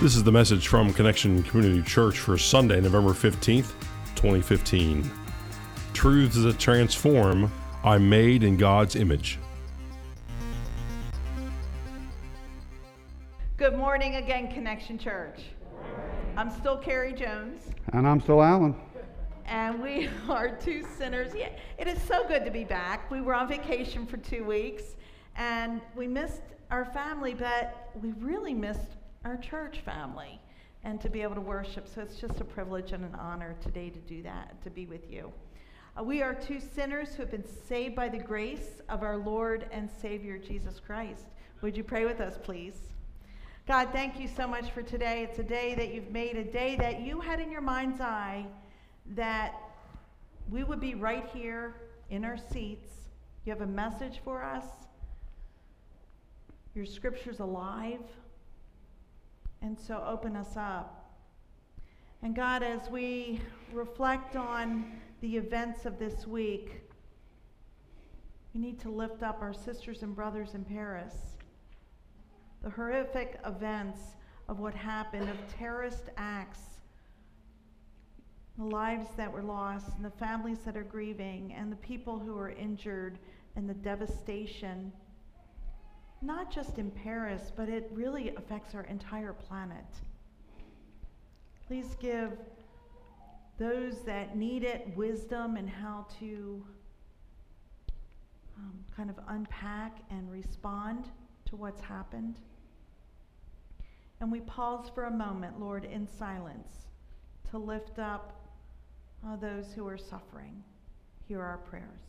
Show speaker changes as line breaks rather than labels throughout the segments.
This is the message from Connection Community Church for Sunday, November 15th, 2015. Truths that transform, I'm made in God's image.
Good morning again, Connection Church. I'm still Carrie Jones,
And I'm still Alan.
and we are two sinners. Yeah, it is so good to be back. We were on vacation for two weeks, and we missed our family, but we really missed our church family and to be able to worship. So it's just a privilege and an honor today to do that, to be with you. Uh, we are two sinners who have been saved by the grace of our Lord and Savior Jesus Christ. Would you pray with us, please? God, thank you so much for today. It's a day that you've made, a day that you had in your mind's eye that we would be right here in our seats. You have a message for us. Your scripture's alive. And so open us up. And God, as we reflect on the events of this week, we need to lift up our sisters and brothers in Paris. The horrific events of what happened, of terrorist acts, the lives that were lost, and the families that are grieving, and the people who are injured, and the devastation not just in Paris, but it really affects our entire planet. Please give those that need it wisdom and how to um, kind of unpack and respond to what's happened. And we pause for a moment, Lord, in silence to lift up uh, those who are suffering. Hear our prayers.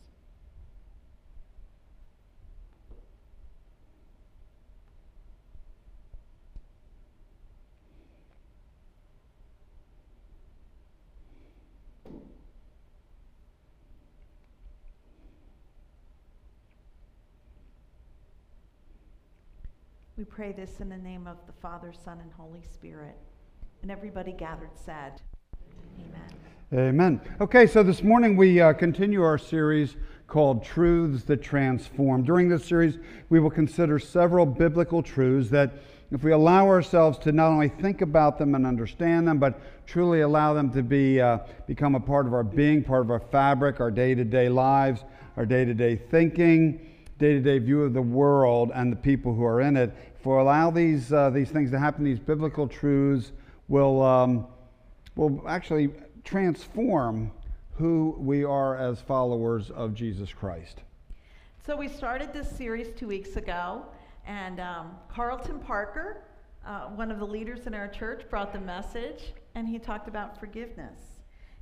We pray this in the name of the Father, Son, and Holy Spirit. And everybody gathered said, Amen.
Amen. Okay, so this morning we uh, continue our series called Truths That Transform. During this series, we will consider several biblical truths that, if we allow ourselves to not only think about them and understand them, but truly allow them to be, uh, become a part of our being, part of our fabric, our day to day lives, our day to day thinking, day to day view of the world and the people who are in it, if we allow these, uh, these things to happen, these biblical truths will, um, will actually transform who we are as followers of Jesus Christ.
So, we started this series two weeks ago, and um, Carlton Parker, uh, one of the leaders in our church, brought the message, and he talked about forgiveness.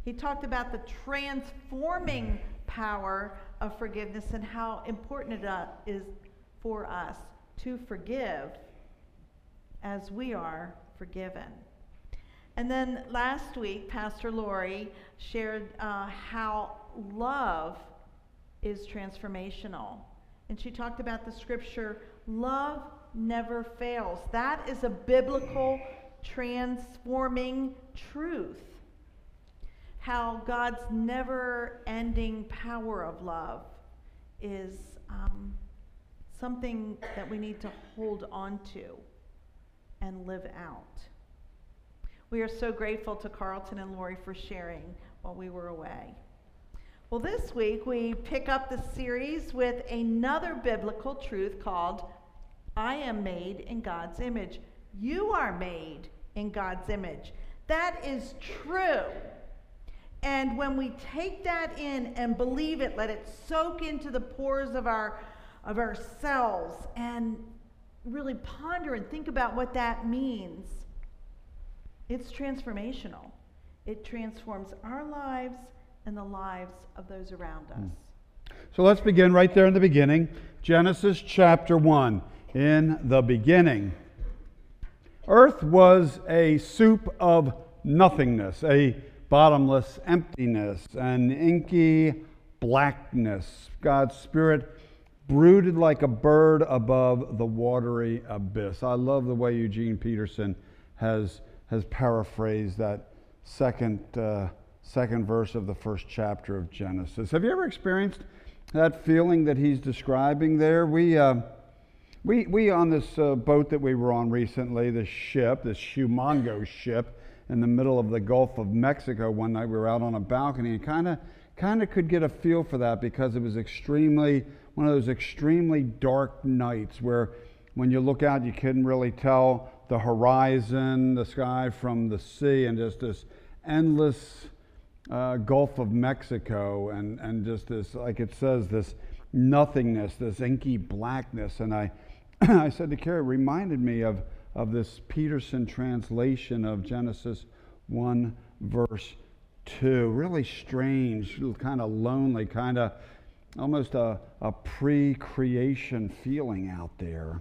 He talked about the transforming power of forgiveness and how important it uh, for us to forgive as we are forgiven. And then last week, Pastor Lori shared uh, how love is transformational. And she talked about the scripture love never fails. That is a biblical transforming truth. How God's never ending power of love is. Um, something that we need to hold on to and live out. We are so grateful to Carlton and Lori for sharing while we were away. Well, this week we pick up the series with another biblical truth called I am made in God's image. You are made in God's image. That is true. And when we take that in and believe it, let it soak into the pores of our of ourselves and really ponder and think about what that means, it's transformational. It transforms our lives and the lives of those around us. Hmm.
So let's begin right there in the beginning. Genesis chapter 1. In the beginning, earth was a soup of nothingness, a bottomless emptiness, an inky blackness. God's Spirit brooded like a bird above the watery abyss. I love the way Eugene Peterson has, has paraphrased that second, uh, second verse of the first chapter of Genesis. Have you ever experienced that feeling that he's describing there? We, uh, We, we on this uh, boat that we were on recently, this ship, this Shumango ship in the middle of the Gulf of Mexico one night, we were out on a balcony and kind of kind of could get a feel for that because it was extremely one of those extremely dark nights where when you look out you couldn't really tell the horizon, the sky from the sea, and just this endless uh, Gulf of Mexico, and, and just this, like it says, this nothingness, this inky blackness. And I, I said to Carrie, it reminded me of, of this Peterson translation of Genesis 1, verse 2. Really strange, kind of lonely, kind of almost a, a pre creation feeling out there.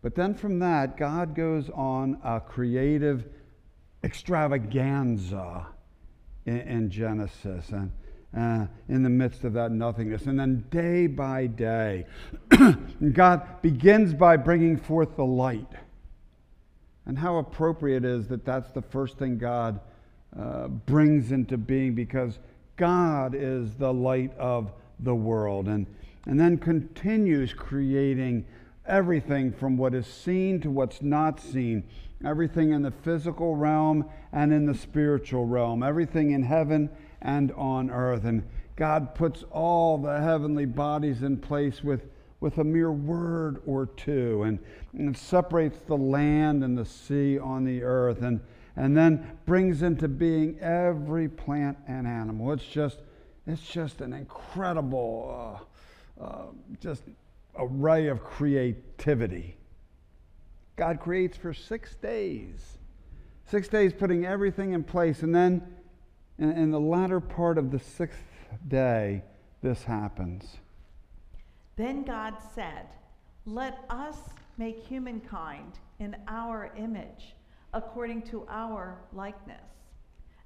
But then from that, God goes on a creative extravaganza in, in Genesis and uh, in the midst of that nothingness. And then day by day, God begins by bringing forth the light. And how appropriate is that that's the first thing God uh, brings into being because God is the light of the world. And, and then continues creating everything from what is seen to what's not seen, everything in the physical realm and in the spiritual realm, everything in heaven and on earth. And God puts all the heavenly bodies in place with, with a mere word or two, and, and separates the land and the sea on the earth, and, and then brings into being every plant and animal. It's just, it's just an incredible, uh, uh, just array of creativity. God creates for six days. Six days putting everything in place. And then in, in the latter part of the sixth day, this happens.
Then God said, Let us make humankind in our image, according to our likeness.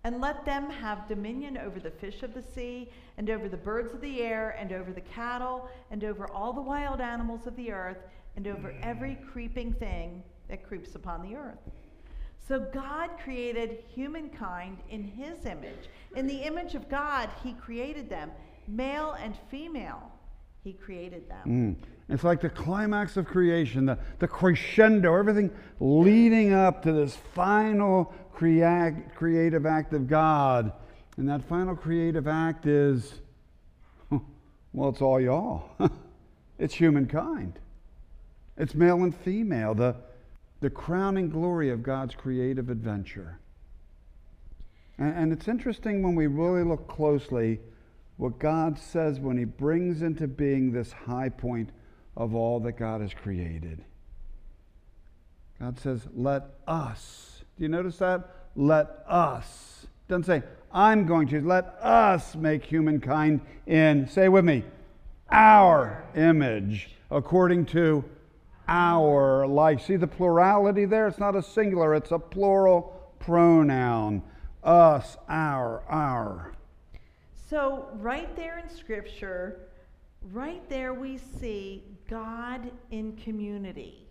And let them have dominion over the fish of the sea, and over the birds of the air, and over the cattle, and over all the wild animals of the earth, and over every creeping thing that creeps upon the earth. So God created humankind in his image. In the image of God, he created them, male and female. He created them.
Mm. It's like the climax of creation, the, the crescendo, everything leading up to this final crea- creative act of God. And that final creative act is, well, it's all y'all. it's humankind. It's male and female, the, the crowning glory of God's creative adventure. And, and it's interesting when we really look closely what God says when He brings into being this high point of all that God has created. God says, Let us. Do you notice that? Let us. Doesn't say, I'm going to. Let us make humankind in, say with me, our image, according to our like. See the plurality there? It's not a singular, it's a plural pronoun. Us, our, our.
So, right there in Scripture, right there we see God in community.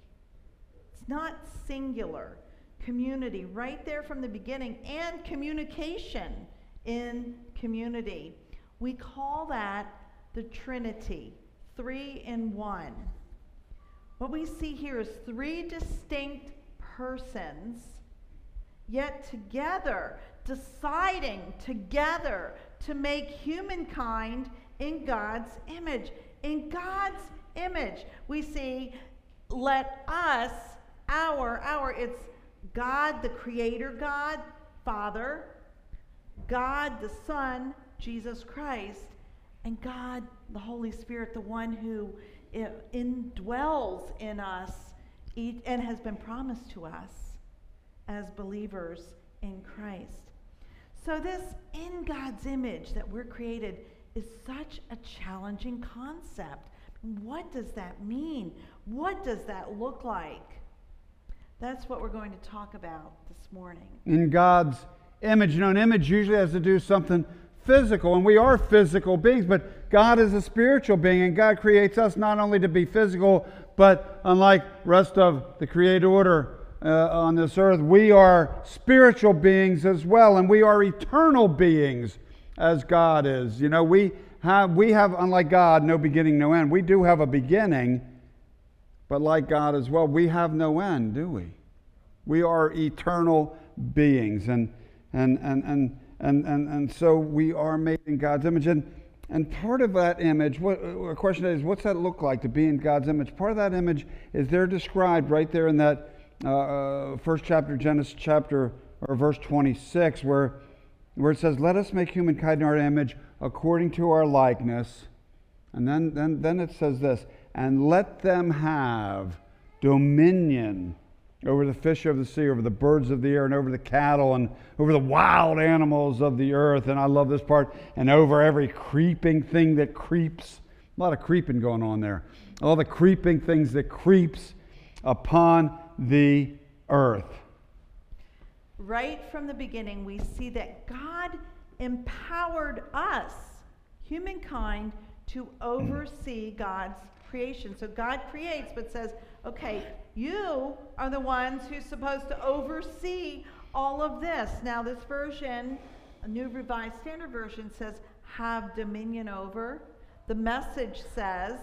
It's not singular. Community, right there from the beginning, and communication in community. We call that the Trinity, three in one. What we see here is three distinct persons, yet together, deciding together to make humankind in God's image. In God's image, we see, let us, our, our, it's God, the Creator God, Father, God, the Son, Jesus Christ, and God, the Holy Spirit, the one who indwells in us and has been promised to us as believers in Christ. So, this in God's image that we're created is such a challenging concept. What does that mean? What does that look like? That's what we're going to talk about this morning.
In God's image, you know, an image usually has to do something physical, and we are physical beings, but God is a spiritual being, and God creates us not only to be physical, but unlike rest of the created order uh, on this earth, we are spiritual beings as well, and we are eternal beings as God is. You know, we have, we have, unlike God, no beginning, no end. We do have a beginning, but like God as well, we have no end, do we? We are eternal beings. And, and, and, and, and, and, and so we are made in God's image. And, and part of that image, what, a question is, what's that look like to be in God's image? Part of that image is there described right there in that uh, uh first chapter, Genesis chapter, or verse 26, where, where it says, Let us make humankind in our image according to our likeness. And then, then, then it says this, and let them have dominion over the fish of the sea, over the birds of the air, and over the cattle, and over the wild animals of the earth. And I love this part, and over every creeping thing that creeps. A lot of creeping going on there. All the creeping things that creeps upon the earth.
Right from the beginning, we see that God empowered us, humankind, to oversee God's creation. So God creates, but says, okay, you are the ones who's supposed to oversee all of this. Now, this version, a new revised standard version, says, have dominion over. The message says,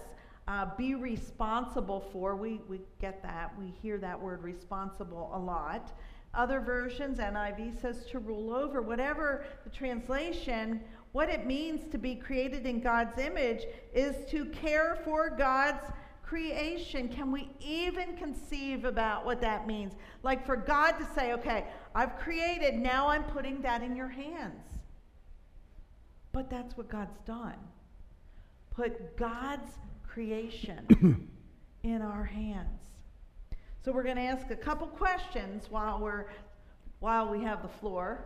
uh, be responsible for. We, we get that. We hear that word responsible a lot. Other versions, NIV says to rule over. Whatever the translation, what it means to be created in God's image is to care for God's creation. Can we even conceive about what that means? Like for God to say, okay, I've created, now I'm putting that in your hands. But that's what God's done. Put God's creation in our hands. So we're going to ask a couple questions while we're while we have the floor.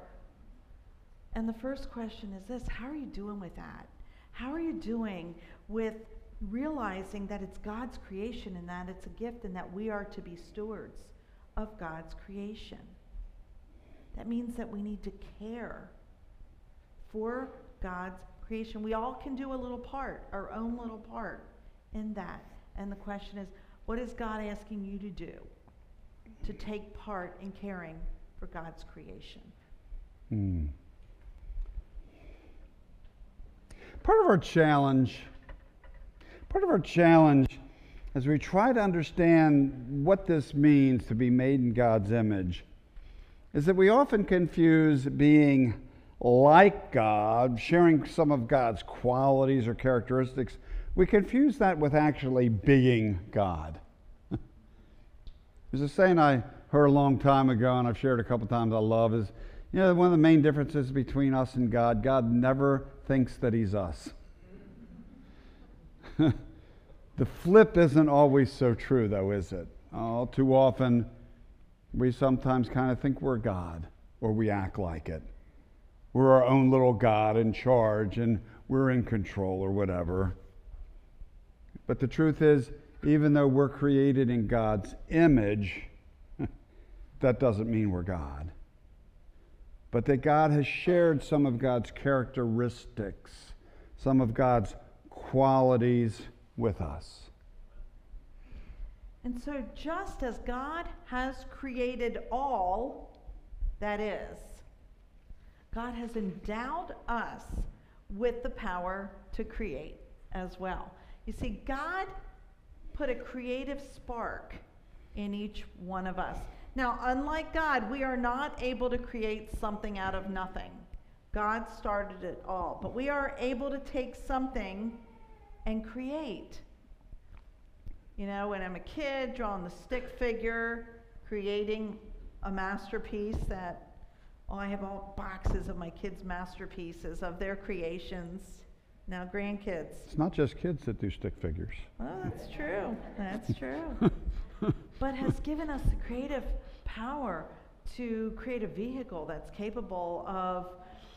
And the first question is this, how are you doing with that? How are you doing with realizing that it's God's creation and that it's a gift and that we are to be stewards of God's creation? That means that we need to care for God's creation. We all can do a little part, our own little part in that. And the question is, what is God asking you to do to take part in caring for God's creation?
Hmm. Part of our challenge, part of our challenge as we try to understand what this means to be made in God's image is that we often confuse being like God, sharing some of God's qualities or characteristics we confuse that with actually being God. There's a saying I heard a long time ago, and I've shared a couple times I love is, you know, one of the main differences between us and God, God never thinks that He's us. The flip isn't always so true, though, is it? All too often, we sometimes kind of think we're God, or we act like it. We're our own little God in charge, and we're in control, or whatever. But the truth is, even though we're created in God's image, that doesn't mean we're God. But that God has shared some of God's characteristics, some of God's qualities with us.
And so, just as God has created all that is, God has endowed us with the power to create as well. You see, God put a creative spark in each one of us. Now, unlike God, we are not able to create something out of nothing. God started it all. But we are able to take something and create. You know, when I'm a kid, drawing the stick figure, creating a masterpiece that, oh, I have all boxes of my kids' masterpieces of their creations. Now, grandkids.
It's not just kids that do stick figures.
Oh, that's true. That's true. but has given us the creative power to create a vehicle that's capable of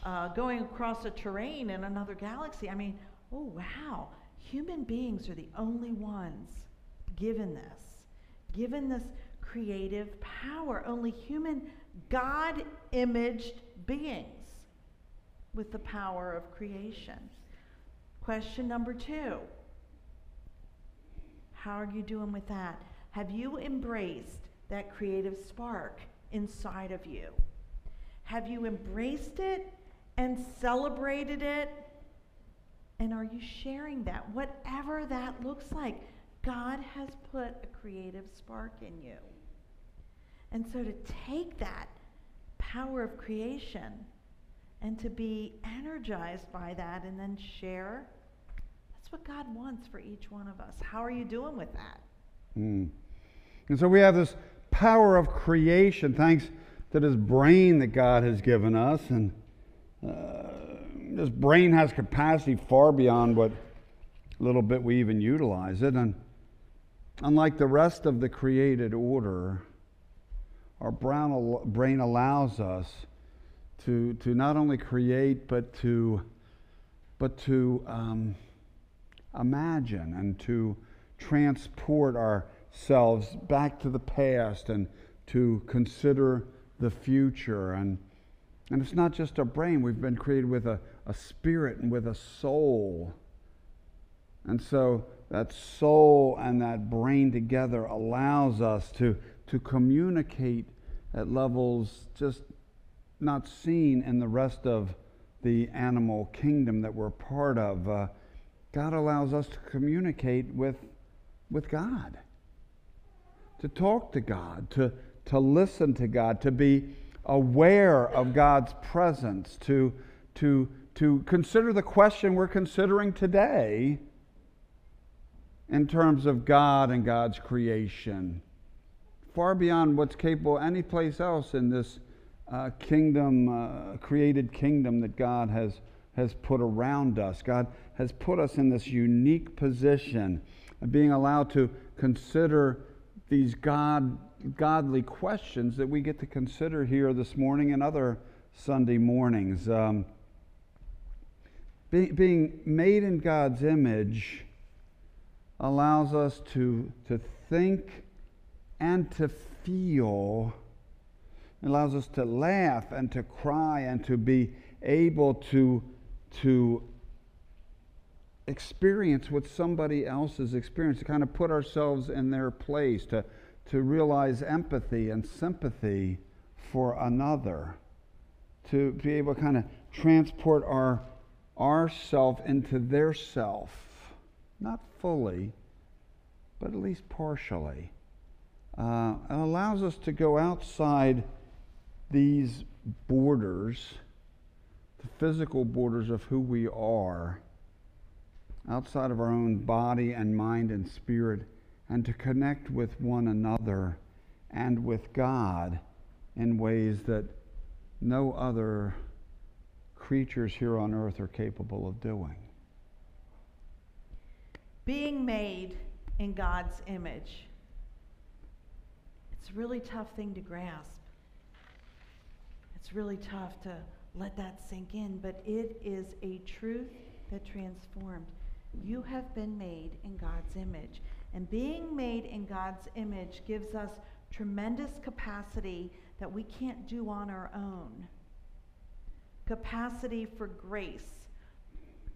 uh, going across a terrain in another galaxy. I mean, oh, wow. Human beings are the only ones given this, given this creative power. Only human, God imaged beings with the power of creation. Question number two How are you doing with that? Have you embraced that creative spark inside of you? Have you embraced it and celebrated it And are you sharing that? Whatever that looks like, God has put a creative spark in you. And so to take that power of creation and to be energized by that and then share, that's what God wants for each one of us. How are you doing with that?
Mm. And so we have this power of creation, thanks to this brain that God has given us. And uh, this brain has capacity far beyond what little bit we even utilize it. And unlike the rest of the created order, our brain allows us to, to not only create, but to, but to um, imagine and to transport ourselves back to the past and to consider the future. And, and it's not just a brain, we've been created with a, a spirit and with a soul. And so that soul and that brain together allows us to, to communicate at levels just not seen in the rest of the animal kingdom that we're part of. Uh, God allows us to communicate with, with God, to talk to God, to, to listen to God, to be aware of God's presence, to, to, to consider the question we're considering today in terms of God and God's creation, far beyond what's capable any place else in this uh, kingdom, uh, created kingdom that God has, has put around us. God has put us in this unique position of being allowed to consider these God, godly questions that we get to consider here this morning and other Sunday mornings. Um, be, being made in God's image allows us to, to think and to feel. It allows us to laugh and to cry and to be able to, to experience what somebody else has experienced, to kind of put ourselves in their place, to, to realize empathy and sympathy for another, to be able to kind of transport our, our self into their self, not fully, but at least partially. Uh, it allows us to go outside these borders, the physical borders of who we are, outside of our own body and mind and spirit, and to connect with one another and with God in ways that no other creatures here on earth are capable of doing.
Being made in God's image. It's a really tough thing to grasp. It's really tough to let that sink in, but it is a truth that transformed. You have been made in God's image. And being made in God's image gives us tremendous capacity that we can't do on our own. Capacity for grace,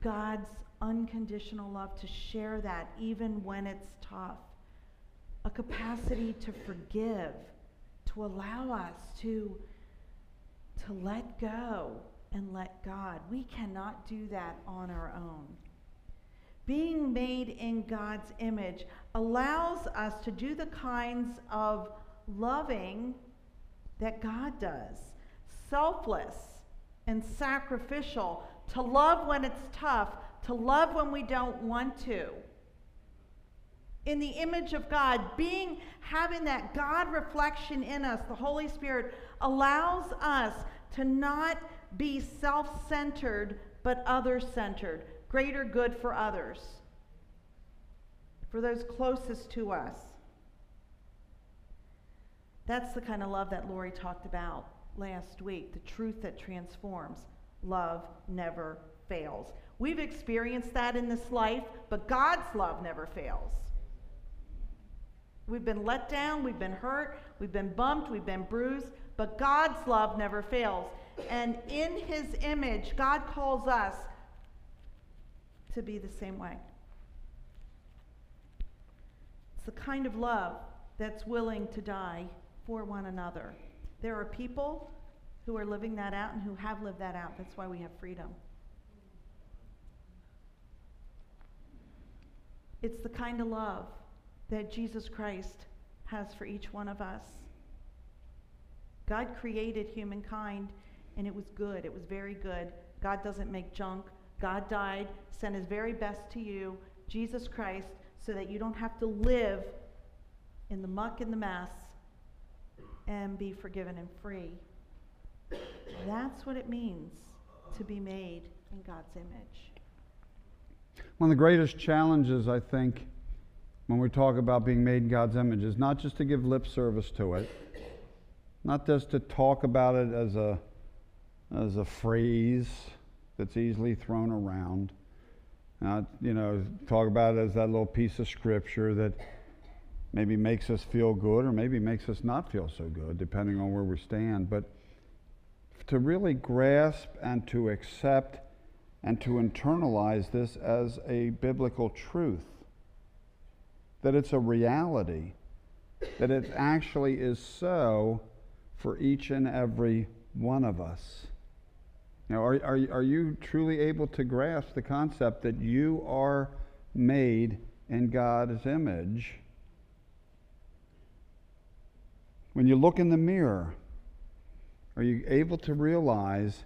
God's unconditional love, to share that even when it's tough. A capacity to forgive, to allow us to to let go and let God. We cannot do that on our own. Being made in God's image allows us to do the kinds of loving that God does selfless and sacrificial, to love when it's tough, to love when we don't want to. In the image of God, being having that God reflection in us, the Holy Spirit allows us to not be self centered, but other centered, greater good for others, for those closest to us. That's the kind of love that Lori talked about last week the truth that transforms. Love never fails. We've experienced that in this life, but God's love never fails. We've been let down, we've been hurt, we've been bumped, we've been bruised, but God's love never fails. And in his image, God calls us to be the same way. It's the kind of love that's willing to die for one another. There are people who are living that out and who have lived that out. That's why we have freedom. It's the kind of love that Jesus Christ has for each one of us. God created humankind and it was good. It was very good. God doesn't make junk. God died, sent his very best to you, Jesus Christ, so that you don't have to live in the muck and the mess and be forgiven and free. That's what it means to be made in God's image.
One of the greatest challenges, I think, when we talk about being made in God's image is not just to give lip service to it, not just to talk about it as a, as a phrase that's easily thrown around, not, you know, talk about it as that little piece of scripture that maybe makes us feel good or maybe makes us not feel so good, depending on where we stand. But to really grasp and to accept and to internalize this as a biblical truth that it's a reality, that it actually is so for each and every one of us. Now, are, are, are you truly able to grasp the concept that you are made in God's image? When you look in the mirror, are you able to realize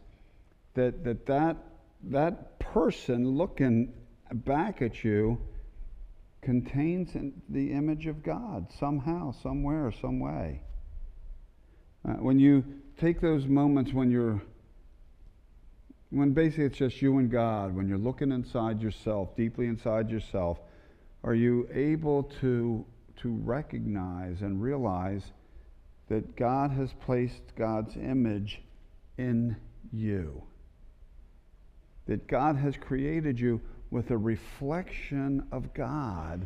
that that, that, that person looking back at you contains the image of God somehow, somewhere, some way. Uh, when you take those moments when you're, when basically it's just you and God, when you're looking inside yourself, deeply inside yourself, are you able to, to recognize and realize that God has placed God's image in you? That God has created you with a reflection of God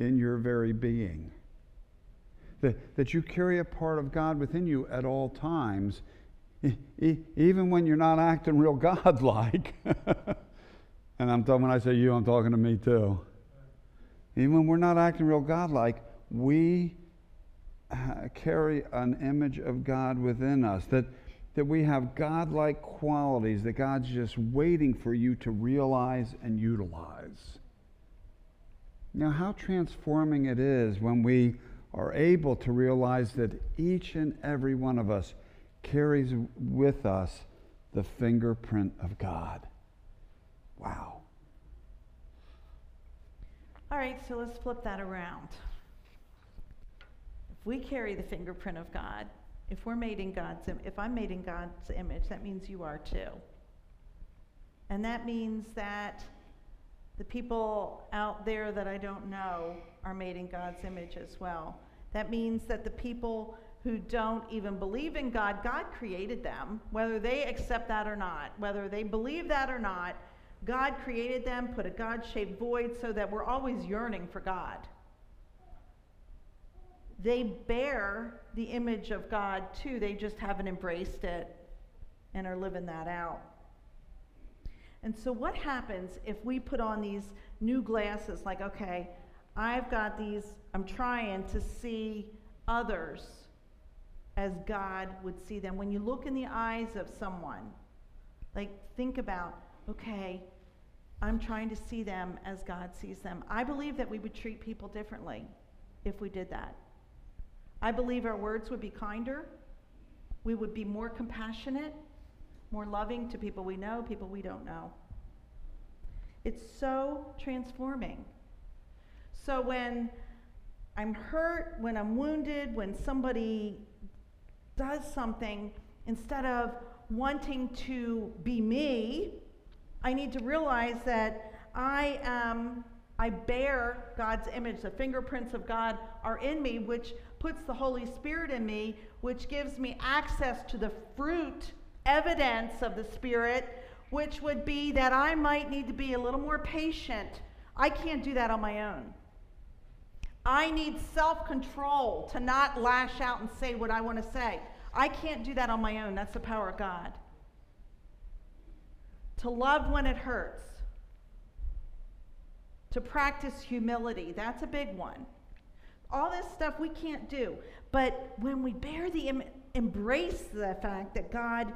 in your very being. That, that you carry a part of God within you at all times, e- even when you're not acting real God-like. and I'm talking, when I say you, I'm talking to me too. Even when we're not acting real God-like, we Uh, carry an image of God within us. That, that we have godlike qualities that God's just waiting for you to realize and utilize. Now, how transforming it is when we are able to realize that each and every one of us carries with us the fingerprint of God. Wow.
All right, so let's flip that around. If we carry the fingerprint of God, if we're made in God's if I'm made in God's image, that means you are too. And that means that the people out there that I don't know are made in God's image as well. That means that the people who don't even believe in God, God created them, whether they accept that or not, whether they believe that or not. God created them, put a God shaped void so that we're always yearning for God they bear the image of God too. They just haven't embraced it and are living that out. And so, what happens if we put on these new glasses like, okay, I've got these, I'm trying to see others as God would see them. When you look in the eyes of someone, like, think about, okay, I'm trying to see them as God sees them. I believe that we would treat people differently if we did that. I believe our words would be kinder. We would be more compassionate, more loving to people we know, people we don't know. It's so transforming. So when I'm hurt, when I'm wounded, when somebody does something, instead of wanting to be me, I need to realize that I am I bear God's image. The fingerprints of God are in me, which puts the Holy Spirit in me, which gives me access to the fruit, evidence of the Spirit, which would be that I might need to be a little more patient. I can't do that on my own. I need self control to not lash out and say what I want to say. I can't do that on my own. That's the power of God. To love when it hurts to practice humility. That's a big one. All this stuff we can't do. But when we bear the Im- embrace the fact that God,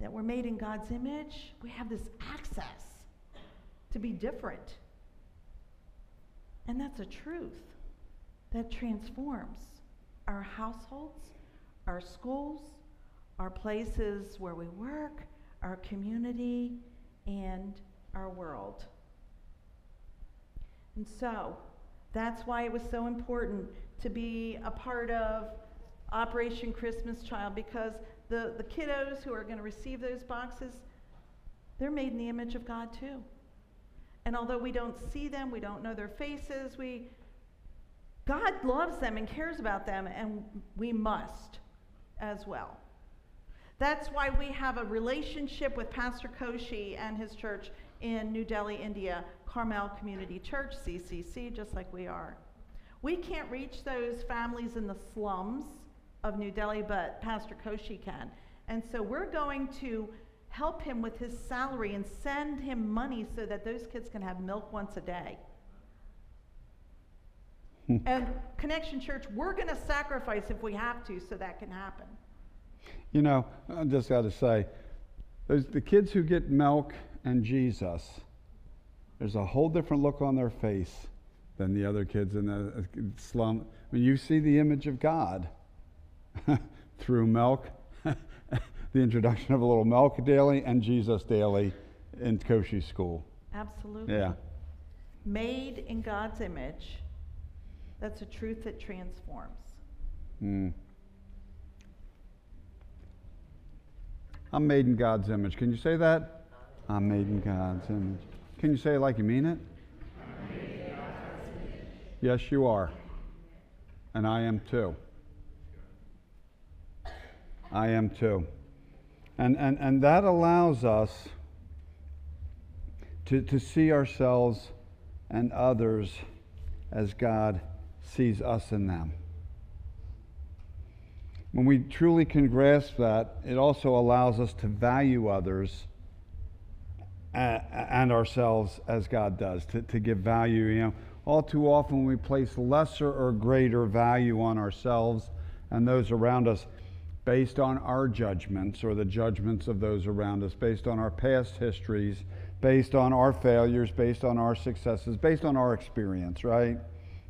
that we're made in God's image, we have this access to be different. And that's a truth that transforms our households, our schools, our places where we work, our community, and our world. And so, that's why it was so important to be a part of Operation Christmas Child because the, the kiddos who are going to receive those boxes, they're made in the image of God too. And although we don't see them, we don't know their faces, we God loves them and cares about them, and we must as well. That's why we have a relationship with Pastor Koshi and his church in New Delhi, India, Carmel Community Church, CCC, just like we are. We can't reach those families in the slums of New Delhi, but Pastor Koshi can. And so we're going to help him with his salary and send him money so that those kids can have milk once a day. Hmm. and Connection Church, we're going to sacrifice if we have to so that can happen.
You know, I just got to say, those, the kids who get milk and Jesus, there's a whole different look on their face than the other kids in the uh, slum. I mean, you see the image of God through milk, the introduction of a little milk daily, and Jesus daily in Koshi school.
Absolutely.
Yeah.
Made in God's image. That's a truth that transforms.
Mm. I'm made in God's image. Can you say that? I'm made in God's image. Can you say it like you mean it? Yes, you are. And I am too. I am too. And, and, and that allows us to, to see ourselves and others as God sees us in them. When we truly can grasp that, it also allows us to value others and ourselves as God does, to, to give value. You know, all too often we place lesser or greater value on ourselves and those around us based on our judgments or the judgments of those around us, based on our past histories, based on our failures, based on our successes, based on our experience, right?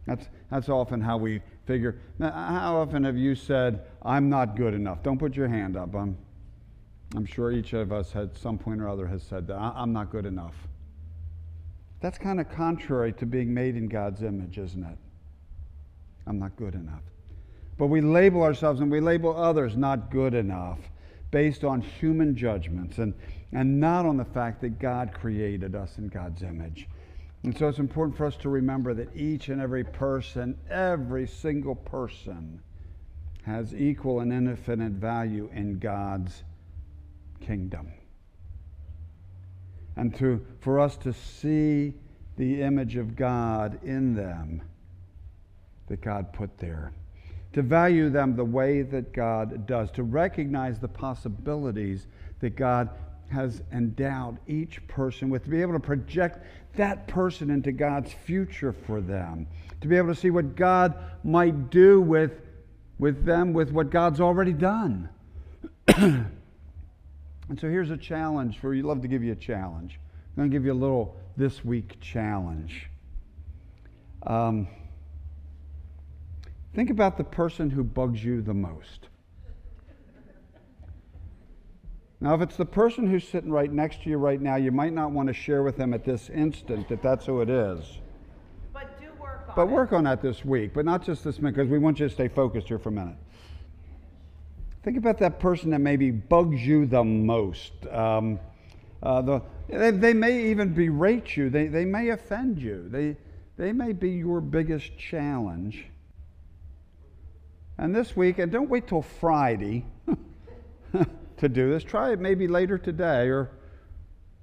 That's, that's often how we figure. Now, how often have you said, I'm not good enough? Don't put your hand up. I'm, I'm sure each of us at some point or other has said that. I'm not good enough. That's kind of contrary to being made in God's image, isn't it? I'm not good enough. But we label ourselves and we label others not good enough based on human judgments and, and not on the fact that God created us in God's image. And so it's important for us to remember that each and every person, every single person, has equal and infinite value in God's kingdom. And to, for us to see the image of God in them that God put there to value them the way that God does, to recognize the possibilities that God has endowed each person with, to be able to project that person into God's future for them, to be able to see what God might do with, with them, with what God's already done. and so here's a challenge for you. Love to give you a challenge. I'm going to give you a little this week challenge. Um, Think about the person who bugs you the most. Now, if it's the person who's sitting right next to you right now, you might not want to share with them at this instant that that's who it is.
But do work on
But
it.
work on that this week, but not just this minute, because we want you to stay focused here for a minute. Think about that person that maybe bugs you the most. Um, uh, the, they, they, may even berate you. They, they may offend you. They, they may be your biggest challenge. And this week, and don't wait till Friday to do this. Try it maybe later today or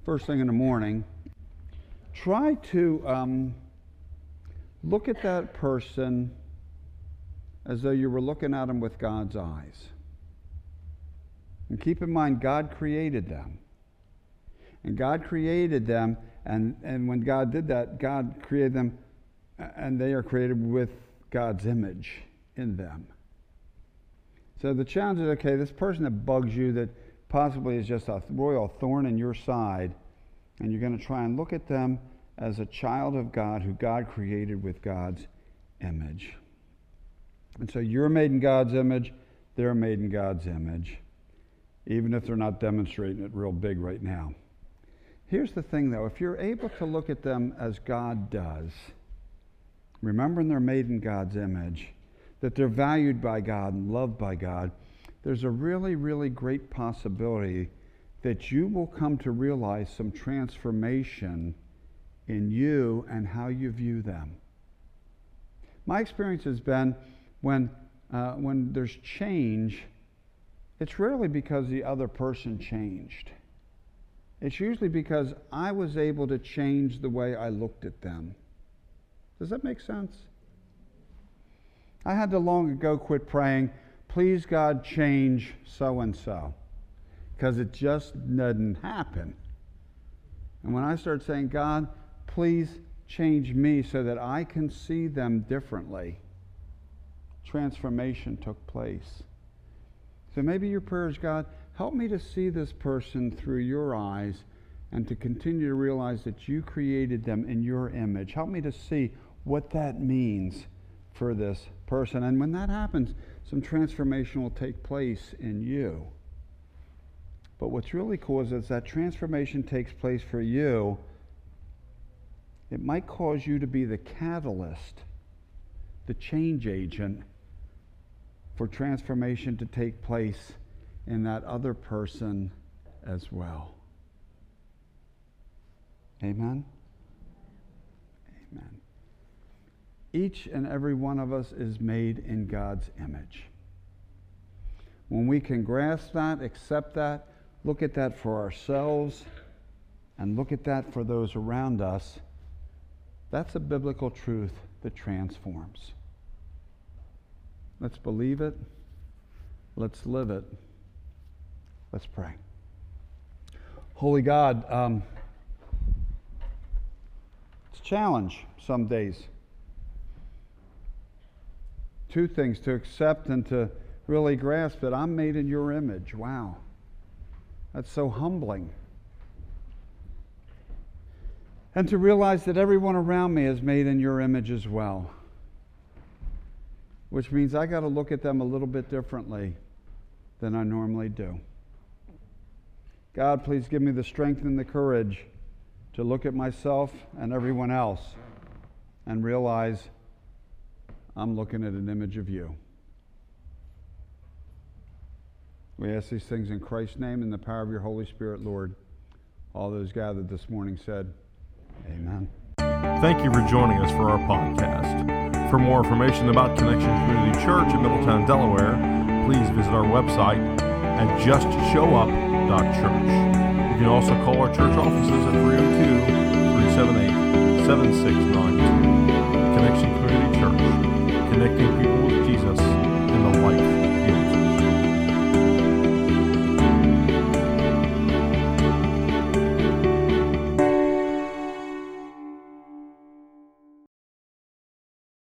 first thing in the morning. Try to um, look at that person as though you were looking at them with God's eyes. And keep in mind, God created them. And God created them, and, and when God did that, God created them, and they are created with God's image in them. So the challenge is okay, this person that bugs you that possibly is just a royal thorn in your side, and you're going to try and look at them as a child of God who God created with God's image. And so you're made in God's image, they're made in God's image, even if they're not demonstrating it real big right now. Here's the thing though if you're able to look at them as God does, remembering they're made in God's image, that they're valued by God and loved by God, there's a really, really great possibility that you will come to realize some transformation in you and how you view them. My experience has been when, uh, when there's change, it's rarely because the other person changed. It's usually because I was able to change the way I looked at them. Does that make sense? I had to long ago quit praying, please God, change so and so, because it just doesn't happen. And when I started saying, God, please change me so that I can see them differently, transformation took place. So maybe your prayer is, God, help me to see this person through your eyes and to continue to realize that you created them in your image. Help me to see what that means for this person. And when that happens, some transformation will take place in you. But what's really cool is that transformation takes place for you, it might cause you to be the catalyst, the change agent for transformation to take place in that other person as well. Amen? Amen. Each and every one of us is made in God's image. When we can grasp that, accept that, look at that for ourselves, and look at that for those around us, that's a biblical truth that transforms. Let's believe it. Let's live it. Let's pray. Holy God, um, it's a challenge some days. Two things to accept and to really grasp that I'm made in your image. Wow. That's so humbling. And to realize that everyone around me is made in your image as well which means I got to look at them a little bit differently than I normally do. God, please give me the strength and the courage to look at myself and everyone else and realize I'm looking at an image of you. We ask these things in Christ's name in the power of your Holy Spirit, Lord. All those gathered this morning said, Amen.
Thank you for joining us for our podcast. For more information about Connection Community Church in Middletown, Delaware, please visit our website at justshowup.church. You can also call our church offices at 302 378 7692. Connection Community Church, connecting people with Jesus in the light